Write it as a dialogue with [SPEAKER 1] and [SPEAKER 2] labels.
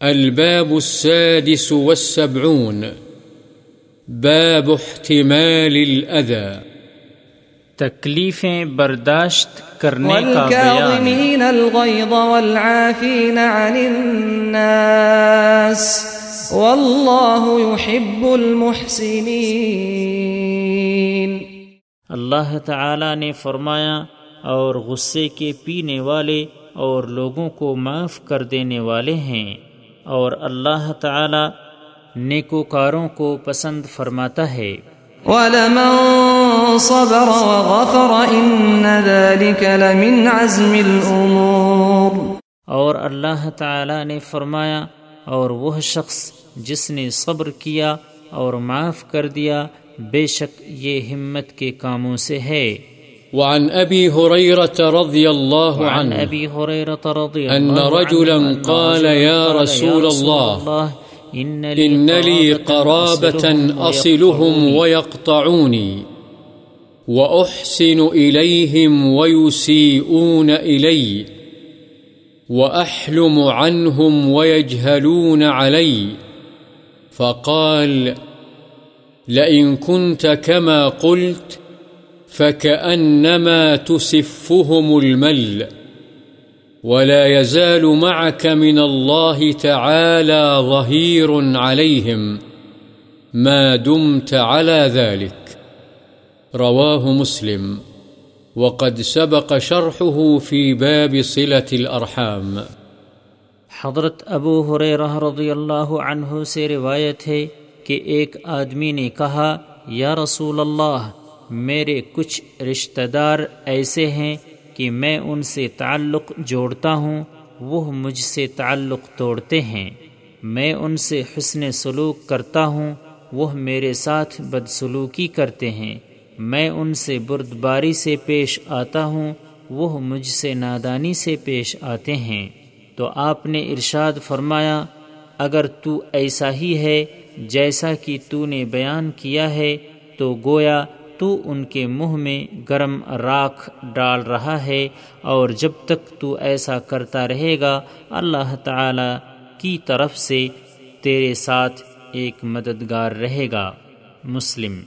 [SPEAKER 1] الباب السادس والسبعون. باب احتمال الأذى.
[SPEAKER 2] تکلیفیں برداشت کرنے کا بیان.
[SPEAKER 3] والكاظمين الغيظ والعافين عن الناس. والله يحب المحسنين.
[SPEAKER 2] اللہ تعالی نے فرمایا اور غصے کے پینے والے اور لوگوں کو معاف کر دینے والے ہیں۔ اور اللہ تعالی نیکوکاروں کو پسند فرماتا ہے۔
[SPEAKER 3] ولمن صبر وغفر إن ذلك لمن عزم الأمور۔
[SPEAKER 2] اور اللہ تعالی نے فرمایا اور وہ شخص جس نے صبر کیا اور معاف کر دیا بے شک یہ ہمت کے کاموں سے ہے۔
[SPEAKER 1] وعن أبي هريرة رضي الله
[SPEAKER 2] وعن
[SPEAKER 1] عنه
[SPEAKER 2] ابی حریرة رضی
[SPEAKER 1] أن رجلا قال يا رسول الله
[SPEAKER 2] الله
[SPEAKER 1] إن لي قرابة أصلهم ويقطعوني وأحسن إليهم ويسيئون إلي وأحلم عنهم ويجهلون علي. فقال لئن كنت كما قلت فكأنما تسفهم الملّ ولا يزال معك من الله تعالى ظهير عليهم ما دمت على ذلك رواه مسلم وقد سبق شرحه في باب صلة الأرحام
[SPEAKER 2] حضرت ابو حریرہ رضی اللہ عنہ سے روایت ہے کہ ایک آدمی نے کہا، یا رسول اللہ میرے کچھ رشتہ دار ایسے ہیں کہ میں ان سے تعلق جوڑتا ہوں، وہ مجھ سے تعلق توڑتے ہیں۔ میں ان سے حسن سلوک کرتا ہوں، وہ میرے ساتھ بدسلوکی کرتے ہیں۔ میں ان سے بردباری سے پیش آتا ہوں، وہ مجھ سے نادانی سے پیش آتے ہیں۔ تو آپ نے ارشاد فرمایا، اگر تو ایسا ہی ہے جیسا کہ تو نے بیان کیا ہے، تو گویا تو ان کے منہ میں گرم راکھ ڈال رہا ہے اور جب تک تو ایسا کرتا رہے گا، اللہ تعالی کی طرف سے تیرے ساتھ ایک مددگار رہے گا۔ مسلم